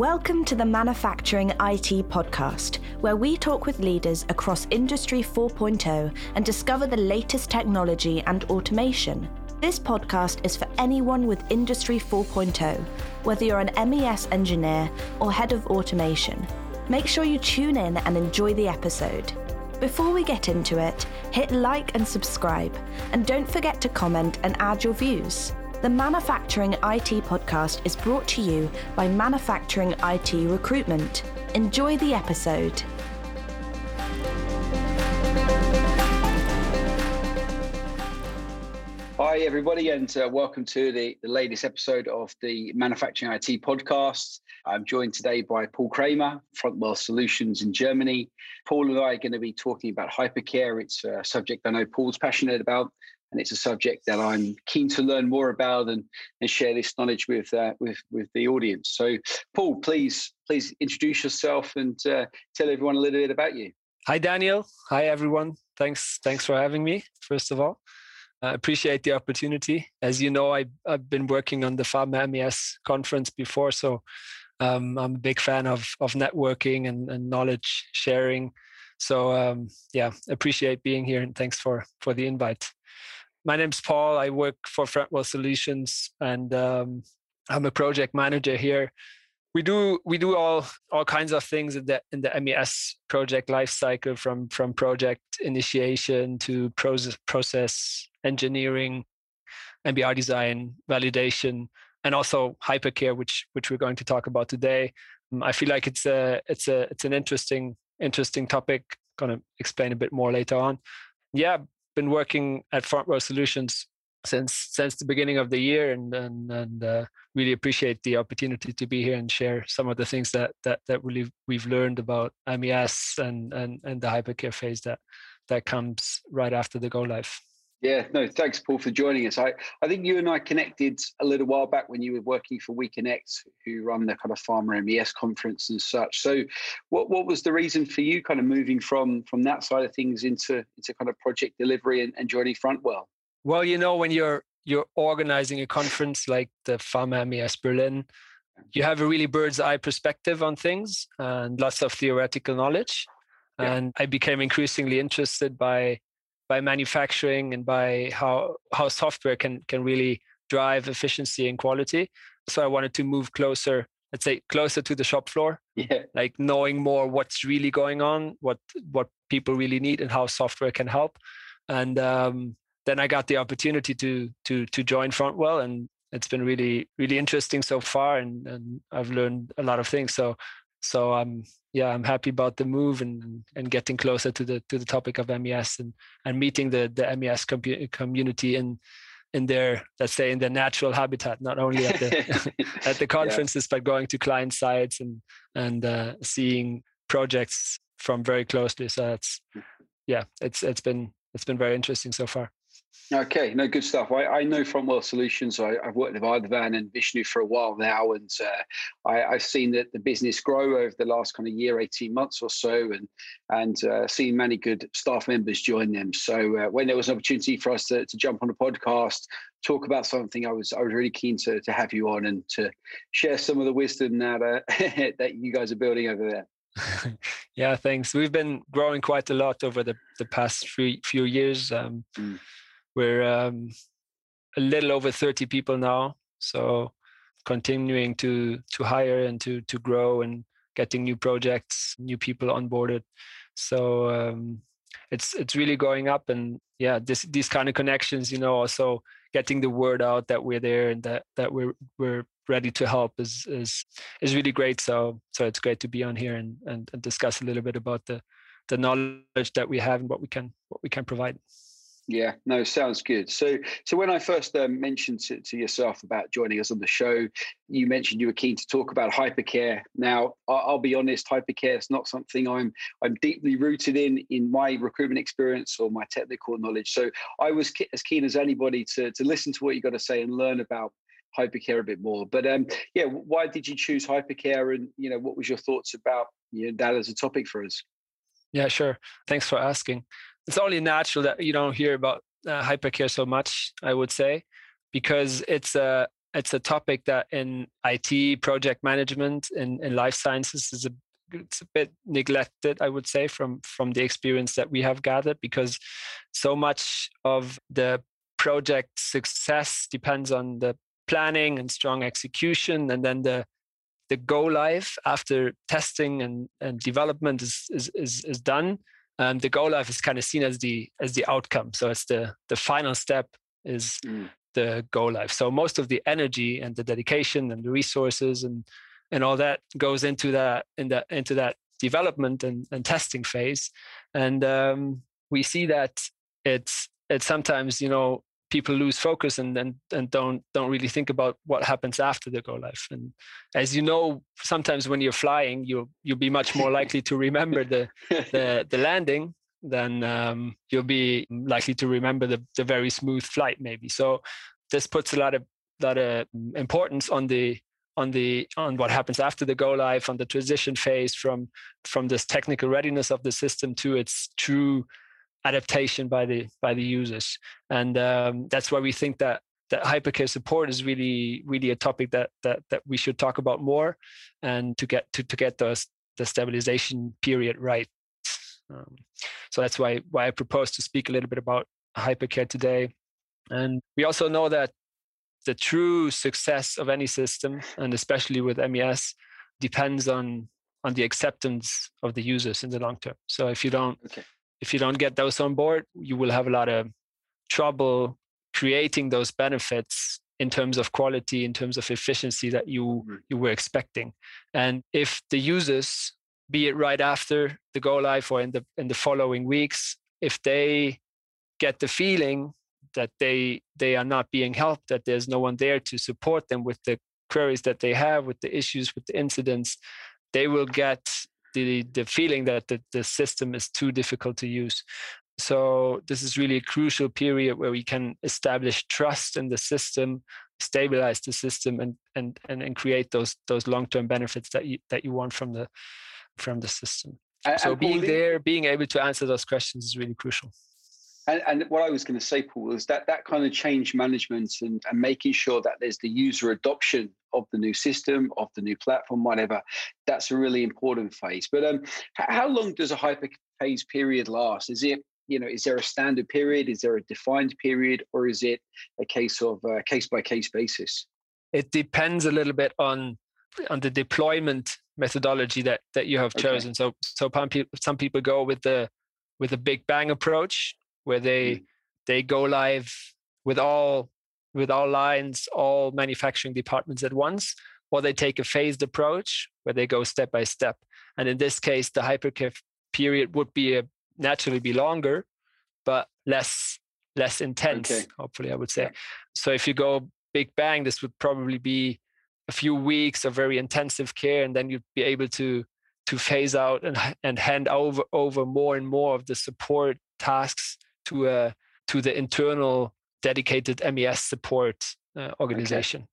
Welcome to the Manufacturing IT podcast, where we talk with leaders across Industry 4.0 and discover the latest technology and automation. This podcast is for anyone with Industry 4.0, whether you're an MES engineer or head of automation. Make sure you tune in and enjoy the episode. Before we get into it, hit like and subscribe, and don't forget to comment and add your views. The Manufacturing IT podcast is brought to you by Manufacturing IT Recruitment. Enjoy the episode. Hi, everybody, and uh, welcome to the, the latest episode of the Manufacturing IT podcast. I'm joined today by Paul Kramer, Frontwell Solutions in Germany. Paul and I are going to be talking about hypercare. It's a subject I know Paul's passionate about, and it's a subject that I'm keen to learn more about and, and share this knowledge with uh, with with the audience. So, Paul, please please introduce yourself and uh, tell everyone a little bit about you. Hi, Daniel. Hi, everyone. Thanks thanks for having me. First of all, I appreciate the opportunity. As you know, I I've been working on the Pharma MES conference before, so um, I'm a big fan of of networking and, and knowledge sharing. So um, yeah, appreciate being here and thanks for for the invite my name's Paul. I work for Frontwell Solutions, and um, I'm a project manager here. We do we do all all kinds of things in the in the MES project lifecycle, from from project initiation to process process engineering, MBR design, validation, and also hypercare, which which we're going to talk about today. Um, I feel like it's a it's a it's an interesting interesting topic. Going to explain a bit more later on. Yeah, been working at Frontwell Solutions since since the beginning of the year, and and, and uh, really appreciate the opportunity to be here and share some of the things that that that really we've learned about MES and and and the hypercare phase that that comes right after the go live. Yeah, no, thanks, Paul, for joining us. I, I think you and I connected a little while back when you were working for WeConnect, who run the kind of Pharma MES conference and such. So, what what was the reason for you kind of moving from from that side of things into into kind of project delivery and, and joining Frontwell? Well, you know, when you're you're organizing a conference like the Pharma MES Berlin, you have a really bird's eye perspective on things and lots of theoretical knowledge. Yeah. And I became increasingly interested by by manufacturing and by how how software can can really drive efficiency and quality. So I wanted to move closer, let's say closer to the shop floor. Yeah. Like knowing more what's really going on, what what people really need and how software can help. And um, then I got the opportunity to to to join Frontwell and it's been really really interesting so far and, and I've learned a lot of things. So so I'm yeah i'm happy about the move and and getting closer to the to the topic of mes and and meeting the the mes com- community in in their let's say in their natural habitat not only at the at the conferences yeah. but going to client sites and and uh, seeing projects from very closely so it's yeah it's it's been it's been very interesting so far Okay, no, good stuff. I, I know Frontwell Solutions. I, have worked with Ardavan and Vishnu for a while now, and uh, I, have seen that the business grow over the last kind of year, eighteen months or so, and and uh, seen many good staff members join them. So uh, when there was an opportunity for us to, to jump on a podcast, talk about something, I was I was really keen to to have you on and to share some of the wisdom that uh, that you guys are building over there. yeah, thanks. We've been growing quite a lot over the the past few few years. Um, mm we're um, a little over 30 people now. So continuing to to hire and to to grow and getting new projects, new people onboarded. So um, it's it's really going up and yeah, this these kind of connections, you know, also getting the word out that we're there and that that we're we're ready to help is is is really great. So so it's great to be on here and and, and discuss a little bit about the the knowledge that we have and what we can what we can provide. Yeah, no, sounds good. So, so when I first um, mentioned to, to, yourself about joining us on the show, you mentioned you were keen to talk about hypercare. Now, I'll, I'll be honest, hypercare is not something I'm I'm deeply rooted in in my recruitment experience or my technical knowledge. So, I was ke- as keen as anybody to to listen to what you got to say and learn about hypercare a bit more. But um, yeah, why did you choose hypercare, and you know, what was your thoughts about you know, that as a topic for us? Yeah, sure. Thanks for asking it's only natural that you don't hear about uh, hypercare so much i would say because it's a it's a topic that in IT project management in, in life sciences is a it's a bit neglected, I would say, from from the experience that we have gathered, because so much of the project success depends on the planning and strong execution, and then the the go live after testing and, and development is, is is is done. Um, the go live is kind of seen as the as the outcome. So it's the the final step is mm. the go live. So most of the energy and the dedication and the resources and and all that goes into that in that into that development and, and testing phase and um, we see that it's it's sometimes you know people lose focus and, and and don't don't really think about what happens after the go live. And as you know sometimes when you're flying you'll you'll be much more likely to remember the the, the landing than um, you'll be likely to remember the, the very smooth flight maybe. So this puts a lot of lot of importance on the on the on what happens after the go live on the transition phase from from this technical readiness of the system to its true adaptation by the by the users and um, that's why we think that that hypercare support is really really a topic that that that we should talk about more and to get to to get the the stabilization period right um, so that's why why i propose to speak a little bit about hypercare today and we also know that the true success of any system, and especially with MES, depends on on the acceptance of the users in the long term. So if you don't okay. If you don't get those on board, you will have a lot of trouble creating those benefits in terms of quality, in terms of efficiency that you mm-hmm. you were expecting. And if the users, be it right after the go live or in the in the following weeks, if they get the feeling that they they are not being helped that there's no one there to support them with the queries that they have with the issues with the incidents they will get the the feeling that the, the system is too difficult to use. So this is really a crucial period where we can establish trust in the system stabilize the system and and and, and create those those long-term benefits that you that you want from the from the system. So being there being able to answer those questions is really crucial. And, and, what I was going to say, Paul, is that that kind of change management and, and making sure that there's the user adoption of the new system, of the new platform, whatever, that's a really important phase. But um, how long does a hyper phase period last? Is it, you know, is there a standard period? Is there a defined period? Or is it a case of a case by case basis? It depends a little bit on on the deployment methodology that that you have chosen. Okay. So so some people go with the with a big bang approach where they mm. they go live with all with all lines, all manufacturing departments at once, or they take a phased approach where they go step by step. And in this case, the hypercare period would be a, naturally be longer, but less less intense. Okay. Hopefully, I would say. Yeah. So if you go big bang, this would probably be a few weeks of very intensive care, and then you'd be able to to phase out and and hand over over more and more of the support tasks to a to the internal dedicated MES support uh, organization. Okay.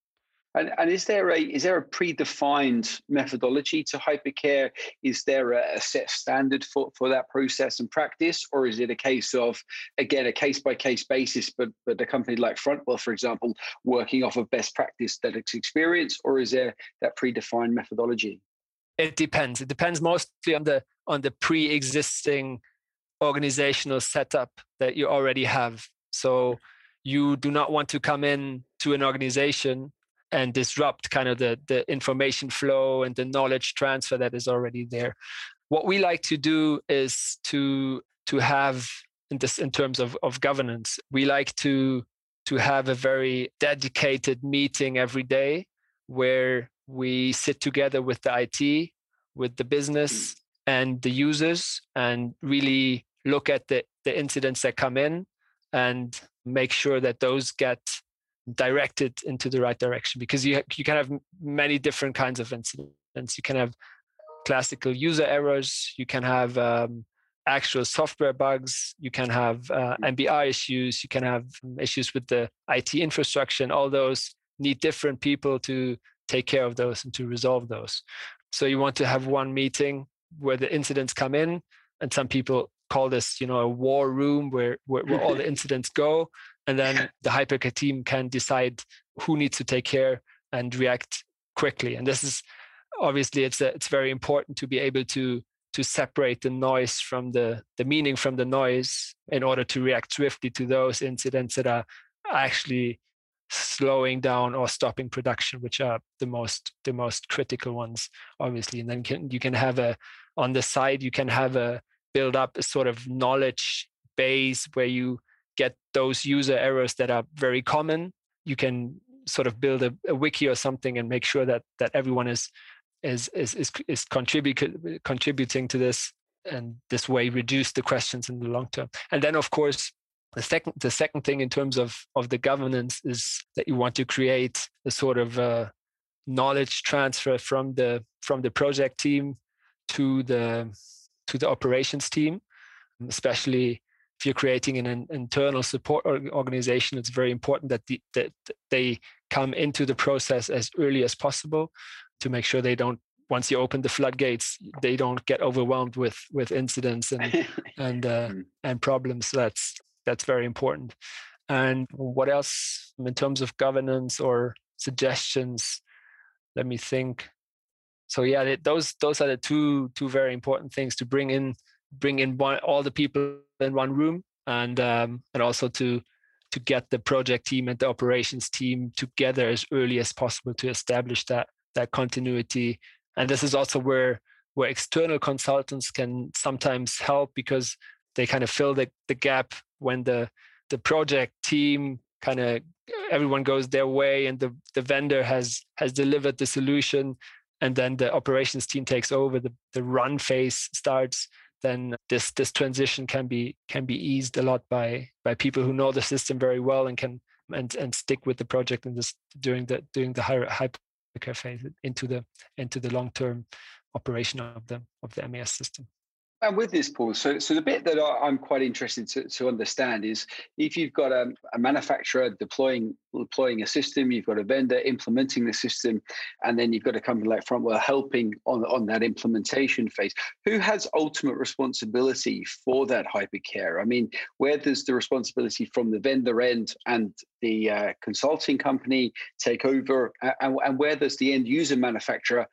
And, and, is there a is there a predefined methodology to hypercare? Is there a, a, set standard for, for that process and practice, or is it a case of again a case by case basis? But but a company like Frontwell, for example, working off of best practice that it's experienced, or is there that predefined methodology? It depends. It depends mostly on the on the pre-existing organizational setup that you already have. So you do not want to come in to an organization and disrupt kind of the, the information flow and the knowledge transfer that is already there. What we like to do is to to have in this in terms of, of governance, we like to to have a very dedicated meeting every day where we sit together with the IT, with the business mm. and the users and really look at the, the incidents that come in and make sure that those get directed into the right direction because you you can have many different kinds of incidents you can have classical user errors you can have um, actual software bugs you can have uh, mbr mm. issues you can have issues with the it infrastructure and all those need different people to take care of those and to resolve those so you want to have one meeting where the incidents come in and some people call this you know a war room where where, where all the incidents go. And then the hypercare team can decide who needs to take care and react quickly. And this is obviously it's a, it's very important to be able to to separate the noise from the the meaning from the noise in order to react swiftly to those incidents that are actually slowing down or stopping production which are the most the most critical ones obviously. And then can, you can have a on the side you can have a build up a sort of knowledge base where you get those user errors that are very common. You can sort of build a, a wiki or something and make sure that that everyone is is is is, is contribute, contributing to this and this way reduce the questions in the long term. And then of course the second the second thing in terms of of the governance is that you want to create a sort of uh, knowledge transfer from the from the project team to the to the operations team especially if you're creating an, internal support organization it's very important that, the, that they come into the process as early as possible to make sure they don't once you open the floodgates they don't get overwhelmed with with incidents and and uh, hmm. and problems. That's that's very important. And what else in terms of governance or suggestions? Let me think so yeah those those are the two two very important things to bring in bring in one, all the people in one room and um, and also to to get the project team and the operations team together as early as possible to establish that that continuity. And this is also where where external consultants can sometimes help because they kind of fill the, the gap when the the project team kind of everyone goes their way and the, the vendor has has delivered the solution and then the operations team takes over the, the run phase starts then this this transition can be can be eased a lot by by people who know the system very well and can and and stick with the project and this during the during the high, high care phase into the into the long term operation of the of the MES system. And with this, Paul, so so the bit that I'm quite interested to, to understand is if you've got a, a, manufacturer deploying deploying a system, you've got a vendor implementing the system, and then you've got a company like Frontwell helping on, on that implementation phase. Who has ultimate responsibility for that hypercare? I mean, where does the responsibility from the vendor end and the uh, consulting company take over, and, and where does the end user manufacturer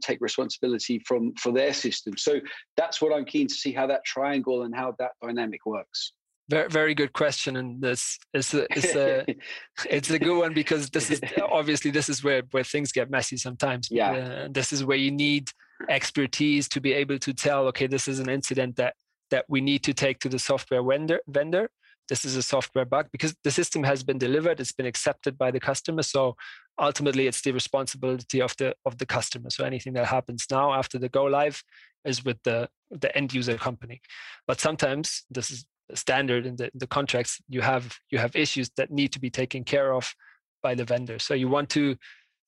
take responsibility from for their system? So that's what I'm keen to see how that triangle and how that dynamic works. Very, very good question, and this is a, it's a it's a good one because this is obviously this is where where things get messy sometimes. Yeah, uh, this is where you need expertise to be able to tell, okay, this is an incident that that we need to take to the software vendor vendor this is a software bug because the system has been delivered it's been accepted by the customer so ultimately it's the responsibility of the of the customer. So anything that happens now after the go live is with the the end user company. But sometimes this is standard in the, the contracts you have you have issues that need to be taken care of by the vendor. So you want to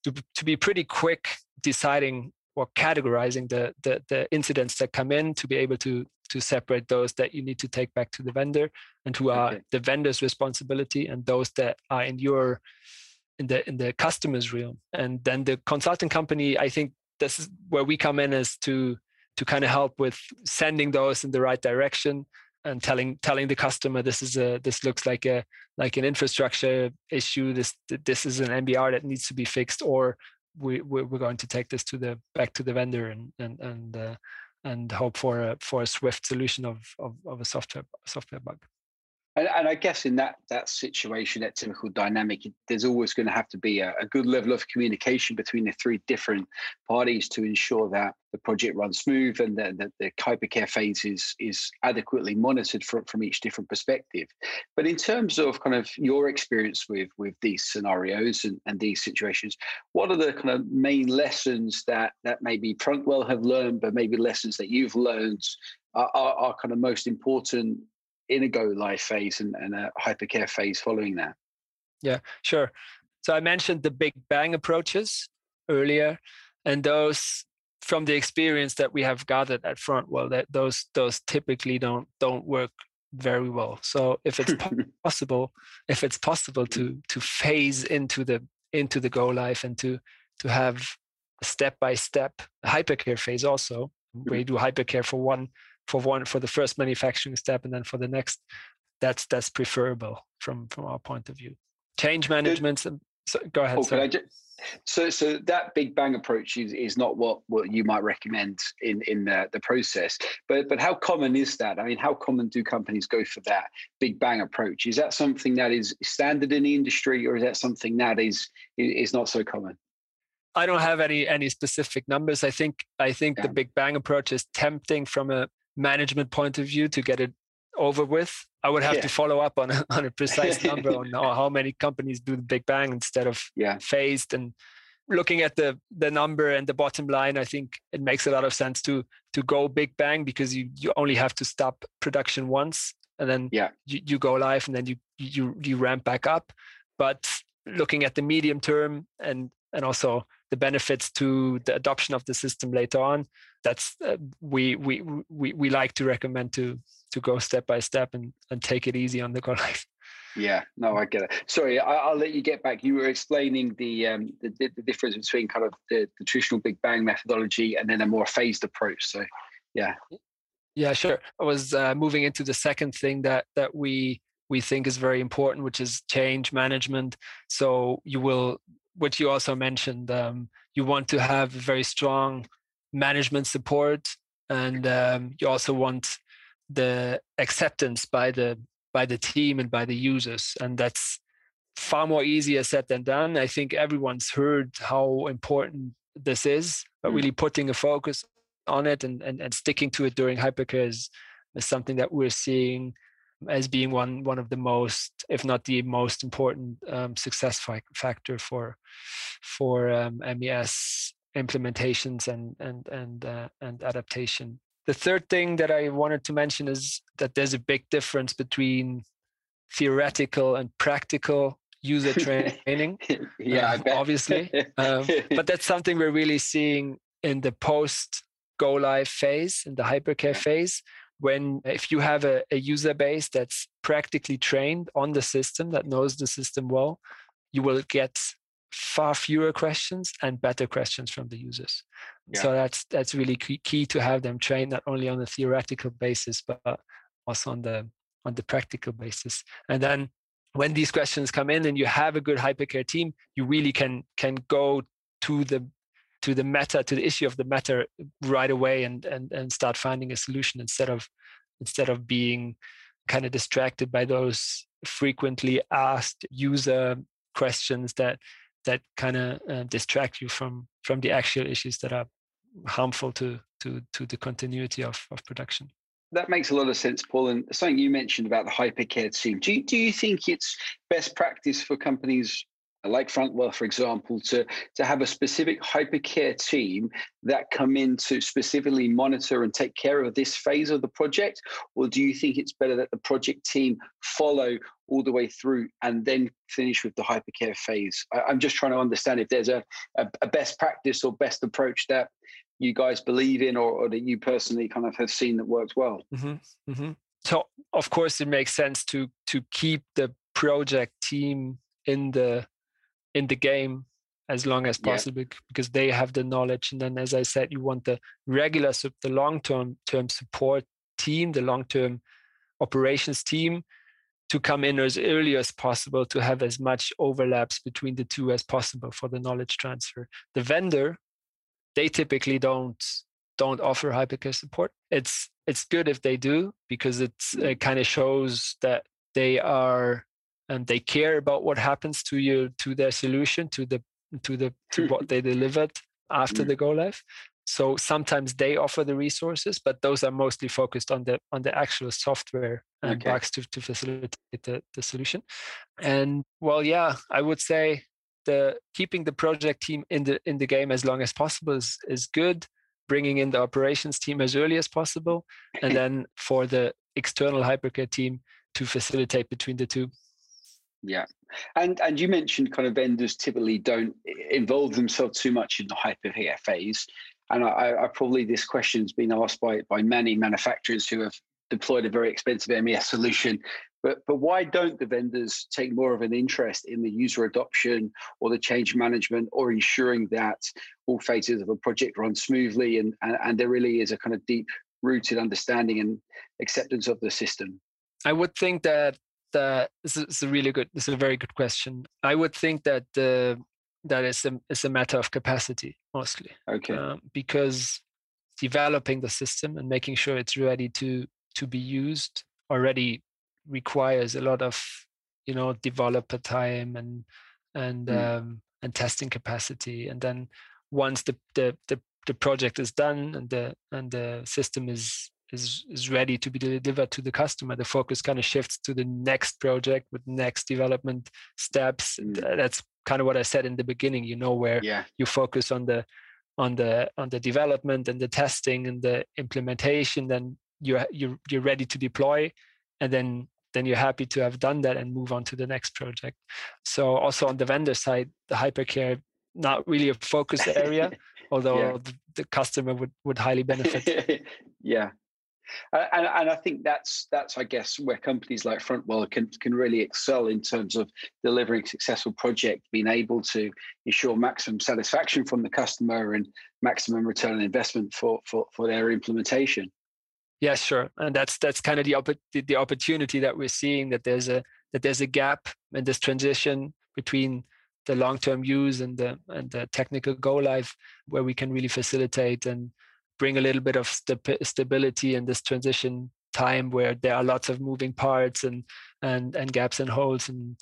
to, to be pretty quick deciding or categorizing the, the the incidents that come in to be able to to separate those that you need to take back to the vendor and who are okay. the vendor's responsibility and those that are in your in the in the customer's realm and then the consulting company i think this is where we come in is to to kind of help with sending those in the right direction and telling telling the customer this is a this looks like a like an infrastructure issue this this is an mbr that needs to be fixed or we we're going to take this to the back to the vendor and and and uh, and hope for a for a swift solution of of, of a software software bug. And, and, I guess in that that situation, that typical dynamic, there's always going to have to be a, a, good level of communication between the three different parties to ensure that the project runs smooth and that the, the hypercare phase is, is adequately monitored from, from each different perspective. But in terms of kind of your experience with with these scenarios and, and these situations, what are the kind of main lessons that that maybe Frontwell have learned, but maybe lessons that you've learned are, are, are, kind of most important in a go live phase and, and a hypercare phase following that. Yeah, sure. So I mentioned the big bang approaches earlier, and those from the experience that we have gathered at Frontwell, that those those typically don't don't work very well. So if it's possible, if it's possible to to phase into the into the go live and to to have a step by step hypercare phase also, where you mm-hmm. do hypercare for one for one for the first manufacturing step and then for the next that's that's preferable from from our point of view change management um, So, go ahead. Oh, just, so, so that big bang approach is, is not what, what you might recommend in in the, the process. But but how common is that? I mean, how common do companies go for that big bang approach? Is that something that is standard in the industry, or is that something that is is not so common? I don't have any any specific numbers. I think I think yeah. the big bang approach is tempting from a management point of view to get it over with. I would have yeah. to follow up on a, on a precise number on how many companies do the big bang instead of yeah. phased. And looking at the the number and the bottom line, I think it makes a lot of sense to to go big bang because you you only have to stop production once and then yeah. you, you go live and then you you you ramp back up. But looking at the medium term and and also the benefits to the adoption of the system later on that's uh, we, we we we like to recommend to to go step by step and and take it easy on the go live yeah no i get it. Sorry I, will let you get back. You were explaining the um the, the difference between kind of the, the traditional big bang methodology and then a more phased approach so yeah. Yeah sure. I was uh, moving into the second thing that that we we think is very important which is change management. So you will which you also mentioned, um, you want to have very strong management support, and um, you also want the acceptance by the by the team and by the users, and that's far more easier said than done. I think everyone's heard how important this is, but mm. really putting a focus on it and, and, and sticking to it during hypercare is, is something that we're seeing as being one one of the most, if not the most important um, success factor for for um, MES implementations and and and uh, and adaptation. The third thing that I wanted to mention is that there's a big difference between theoretical and practical user training. yeah, um, obviously, um, but that's something we're really seeing in the post go live phase, in the hypercare phase, when if you have a, a, user base that's practically trained on the system that knows the system well you will get far fewer questions and better questions from the users yeah. so that's that's really key, key to have them trained not only on a theoretical basis but also on the on the practical basis and then when these questions come in and you have a good hypercare team you really can can go to the to the matter to the issue of the matter right away and and and start finding a solution instead of instead of being kind of distracted by those frequently asked user questions that that kind of uh, distract you from from the actual issues that are harmful to to to the continuity of, of production that makes a lot of sense, Paul. And something you mentioned about the hypercare team. Do you, do you think it's best practice for companies like Frontwell, for example, to, to have a specific hypercare team that come in to specifically monitor and take care of this phase of the project? Or do you think it's better that the project team follow all the way through and then finish with the hypercare phase? I, am just trying to understand if there's a, a, a, best practice or best approach that you guys believe in or, or that you personally kind of have seen that works well. Mm-hmm, mm-hmm. So, of course, it makes sense to to keep the project team in the in the game as long as possible yeah. because they have the knowledge and then as i said you want the regular the long term term support team the long term operations team to come in as early as possible to have as much overlaps between the two as possible for the knowledge transfer the vendor they typically don't don't offer hypercare support it's it's good if they do because it's, it kind of shows that they are and they care about what happens to you to their solution to the to the to what they delivered after the go mm. live. So sometimes they offer the resources but those are mostly focused on the on the actual software and okay. bugs to, to facilitate the, the solution. And well yeah i would say the keeping the project team in the in the game as long as possible is, is good. Bringing in the operations team as early as possible and then for the external hypercare team to facilitate between the two yeah, and and you mentioned kind of vendors typically don't involve themselves too much in the hypercare phase, and I, I probably this question's been asked by by many manufacturers who have deployed a very expensive MES solution. But but why don't the vendors take more of an interest in the user adoption or the change management or ensuring that all phases of a project run smoothly and, and, and there really is a kind of deep rooted understanding and acceptance of the system? I would think that uh, this is a really good. This is a very good question. I would think that uh, that is a is a matter of capacity mostly. Okay. Um, because developing the system and making sure it's ready to to be used already requires a lot of you know developer time and and mm. um, and testing capacity and then once the, the the the project is done and the and the system is is is ready to be delivered to the customer the focus kind of shifts to the next project with next development steps mm. that's kind of what i said in the beginning you know where yeah. you focus on the on the on the development and the testing and the implementation then you're you're, you're ready to deploy and then then you're happy to have done that and move on to the next project so also on the vendor side the hypercare not really a focus area although yeah. the, the, customer would would highly benefit yeah and, and I think that's that's I guess where companies like Frontwell can can really excel in terms of delivering successful project, being able to ensure maximum satisfaction from the customer and maximum return on investment for for, for their implementation. Yeah, sure, and that's that's kind of the, the opportunity that we're seeing that there's a that there's a gap in this transition between the long-term use and the and the technical go live where we can really facilitate and bring a little bit of st- stability in this transition time where there are lots of moving parts and and and gaps and holes and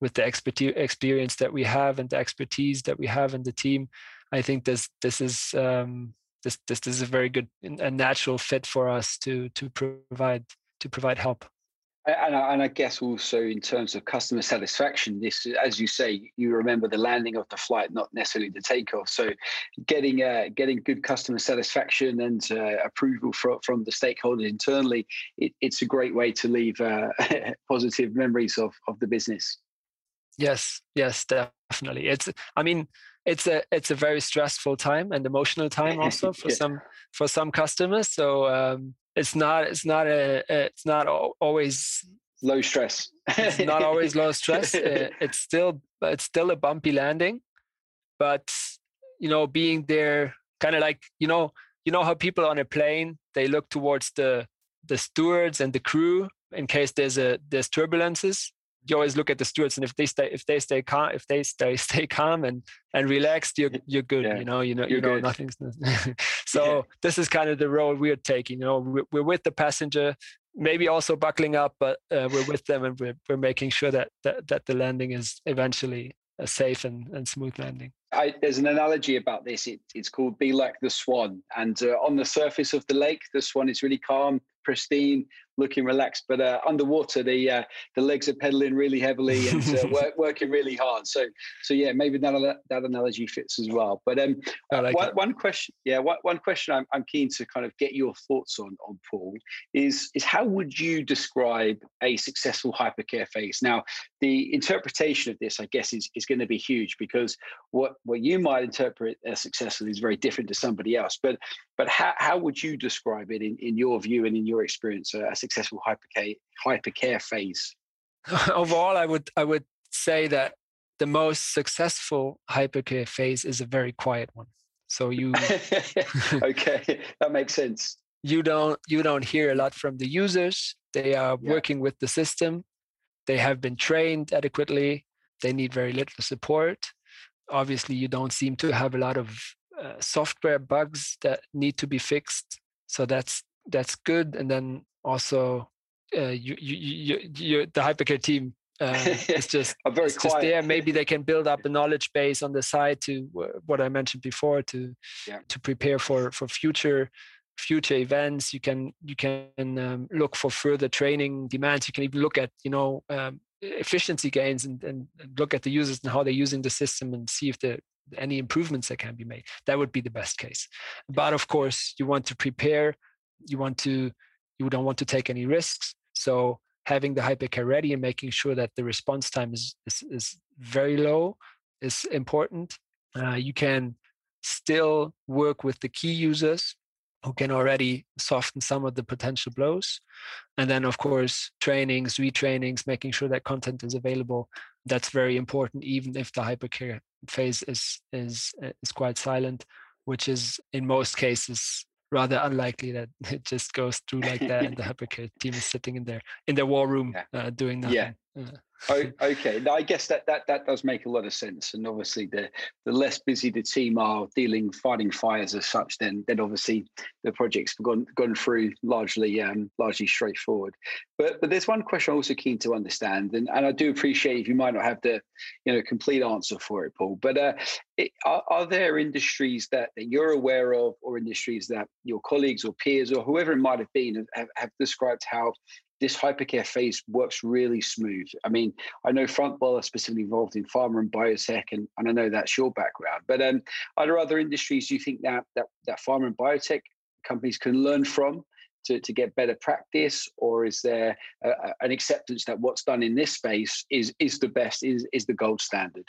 with the expertise experience that we have and the expertise that we have in the team i think this this is um, this, this this is a very good and natural fit for us to to provide to provide help and I, and I guess also in terms of customer satisfaction, this, as you say, you remember the landing of the flight, not necessarily the takeoff. So, getting uh, getting good customer satisfaction and uh, approval from from the stakeholders internally, it, it's a great way to leave uh, positive memories of of the business. Yes, yes, definitely. It's, I mean, it's a it's a very stressful time and emotional time also for yeah. some for some customers. So um, it's not it's not a it's not always low stress. it's not always low stress. Uh, it's still it's still a bumpy landing, but you know, being there, kind of like you know, you know how people on a plane they look towards the the stewards and the crew in case there's a there's turbulences you always look at the stewards and if they stay if they stay calm if they stay stay calm and and relaxed you're you're good yeah. you know you know you're you know good. nothing's so yeah. this is kind of the role we're taking you know we're, we're with the passenger maybe also buckling up but uh, we're with them and we're, we're making sure that, that that the landing is eventually a safe and, and smooth landing I, there's an analogy about this. It, it's called "Be Like the Swan," and uh, on the surface of the lake, the swan is really calm, pristine, looking relaxed. But uh, underwater, the uh, the legs are pedaling really heavily and uh, work, working really hard. So so yeah, maybe that that analogy fits as well. But um, like one, one, question, yeah, one, one question I'm, I'm keen to kind of get your thoughts on on Paul is is how would you describe a successful hypercare phase? Now, the interpretation of this, I guess, is is going to be huge because what what you might interpret as successful is very different to somebody else. But but how, how would you describe it in, in your view and in your experience, a, a successful hypercare, hypercare phase? Overall, I would I would say that the most successful hypercare phase is a very quiet one. So you okay, that makes sense. You don't you don't hear a lot from the users. They are yeah. working with the system. They have been trained adequately. They need very little support. Obviously, you don't seem to have a lot of uh, software bugs that need to be fixed. So that's that's good. And then also, uh, you, you, you, you, the hypercare team uh, it's just very it's just there. Maybe they can build up a knowledge base on the side to what I mentioned before to yeah. to prepare for for future future events. You can you can um, look for further training demands. You can even look at you know um, efficiency gains and, and look at the users and how they're using the system and see if the any improvements that can be made. That would be the best case. But of course, you want to prepare. You want to. You don't want to take any risks. So having the hypercare ready and making sure that the response time is is, is very low is important. Uh, you can still work with the key users who can already soften some of the potential blows. And then, of course, trainings, retrainings, making sure that content is available. That's very important, even if the hypercare phase is is is quite silent, which is in most cases rather unlikely that it just goes through like that and the hypercare team is sitting in their in their war room yeah. uh, doing nothing. Yeah. Oh, okay. I guess that, that that does make a lot of sense. And obviously, the the less busy the team are dealing fighting fires as such, then then obviously the project's gone gone through largely um, largely straightforward. But but there's one question I'm also keen to understand, and, and I do appreciate if you might not have the you know complete answer for it, Paul. But uh, it, are, are there industries that, that you're aware of, or industries that your colleagues or peers or whoever it might have been have, have described how this hypercare phase works really smooth. I mean, I know Frontwell are specifically involved in pharma and biotech, and, and I know that's your background. But um, are there other industries you think that that that pharma and biotech companies can learn from to, to get better practice, or is there a, a, an acceptance that what's done in this space is is the best, is is the gold standard?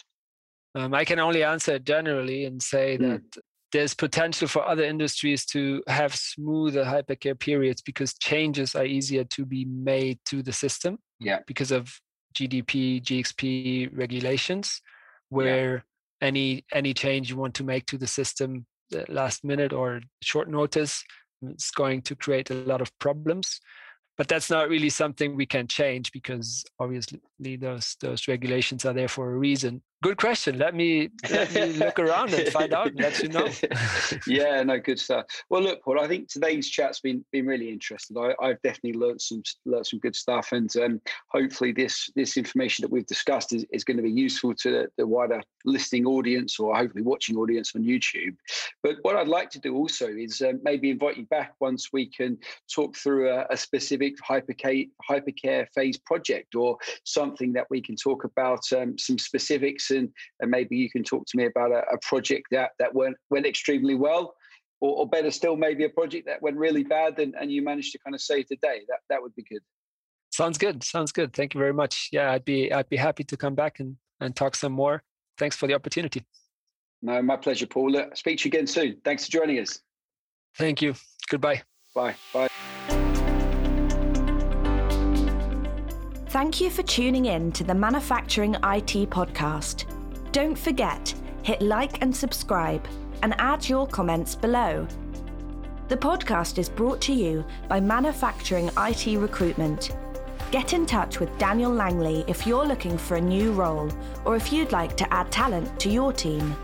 Um, I can only answer generally and say mm. that there's potential for other industries to have smoother hypercare periods because changes are easier to be made to the system yeah. because of GDP, GXP regulations, where yeah. any any change you want to make to the system last minute or short notice mm, is going to create a lot of problems but that's not really something we can change because obviously those those regulations are there for a reason good question. Let me let me look around and find out and let you know. Yeah no good stuff. Well look paul i think today's chat's been been really interesting. I, have definitely learned some learned some good stuff and um, hopefully this this information that we've discussed is, is going to be useful to the, the wider listening audience or hopefully watching audience on youtube. But what i'd like to do also is um, maybe invite you back once we can talk through a, a specific hypercare hypercare phase project or something that we can talk about um, some specifics and, and maybe you can talk to me about a, a project that, that went, went extremely well or, or, better still, maybe a project that went really bad and, and you managed to kind of save the day. That, that would be good. Sounds good. Sounds good. Thank you very much. Yeah, I'd be I'd be happy to come back and, and talk some more. Thanks for the opportunity. No, my pleasure, Paul. Speak to you again soon. Thanks for joining us. Thank you. Goodbye. Bye. Bye. Thank you for tuning in to the Manufacturing IT podcast. Don't forget, hit like and subscribe and add your comments below. The podcast is brought to you by Manufacturing IT Recruitment. Get in touch with Daniel Langley if you're looking for a new role or if you'd like to add talent to your team.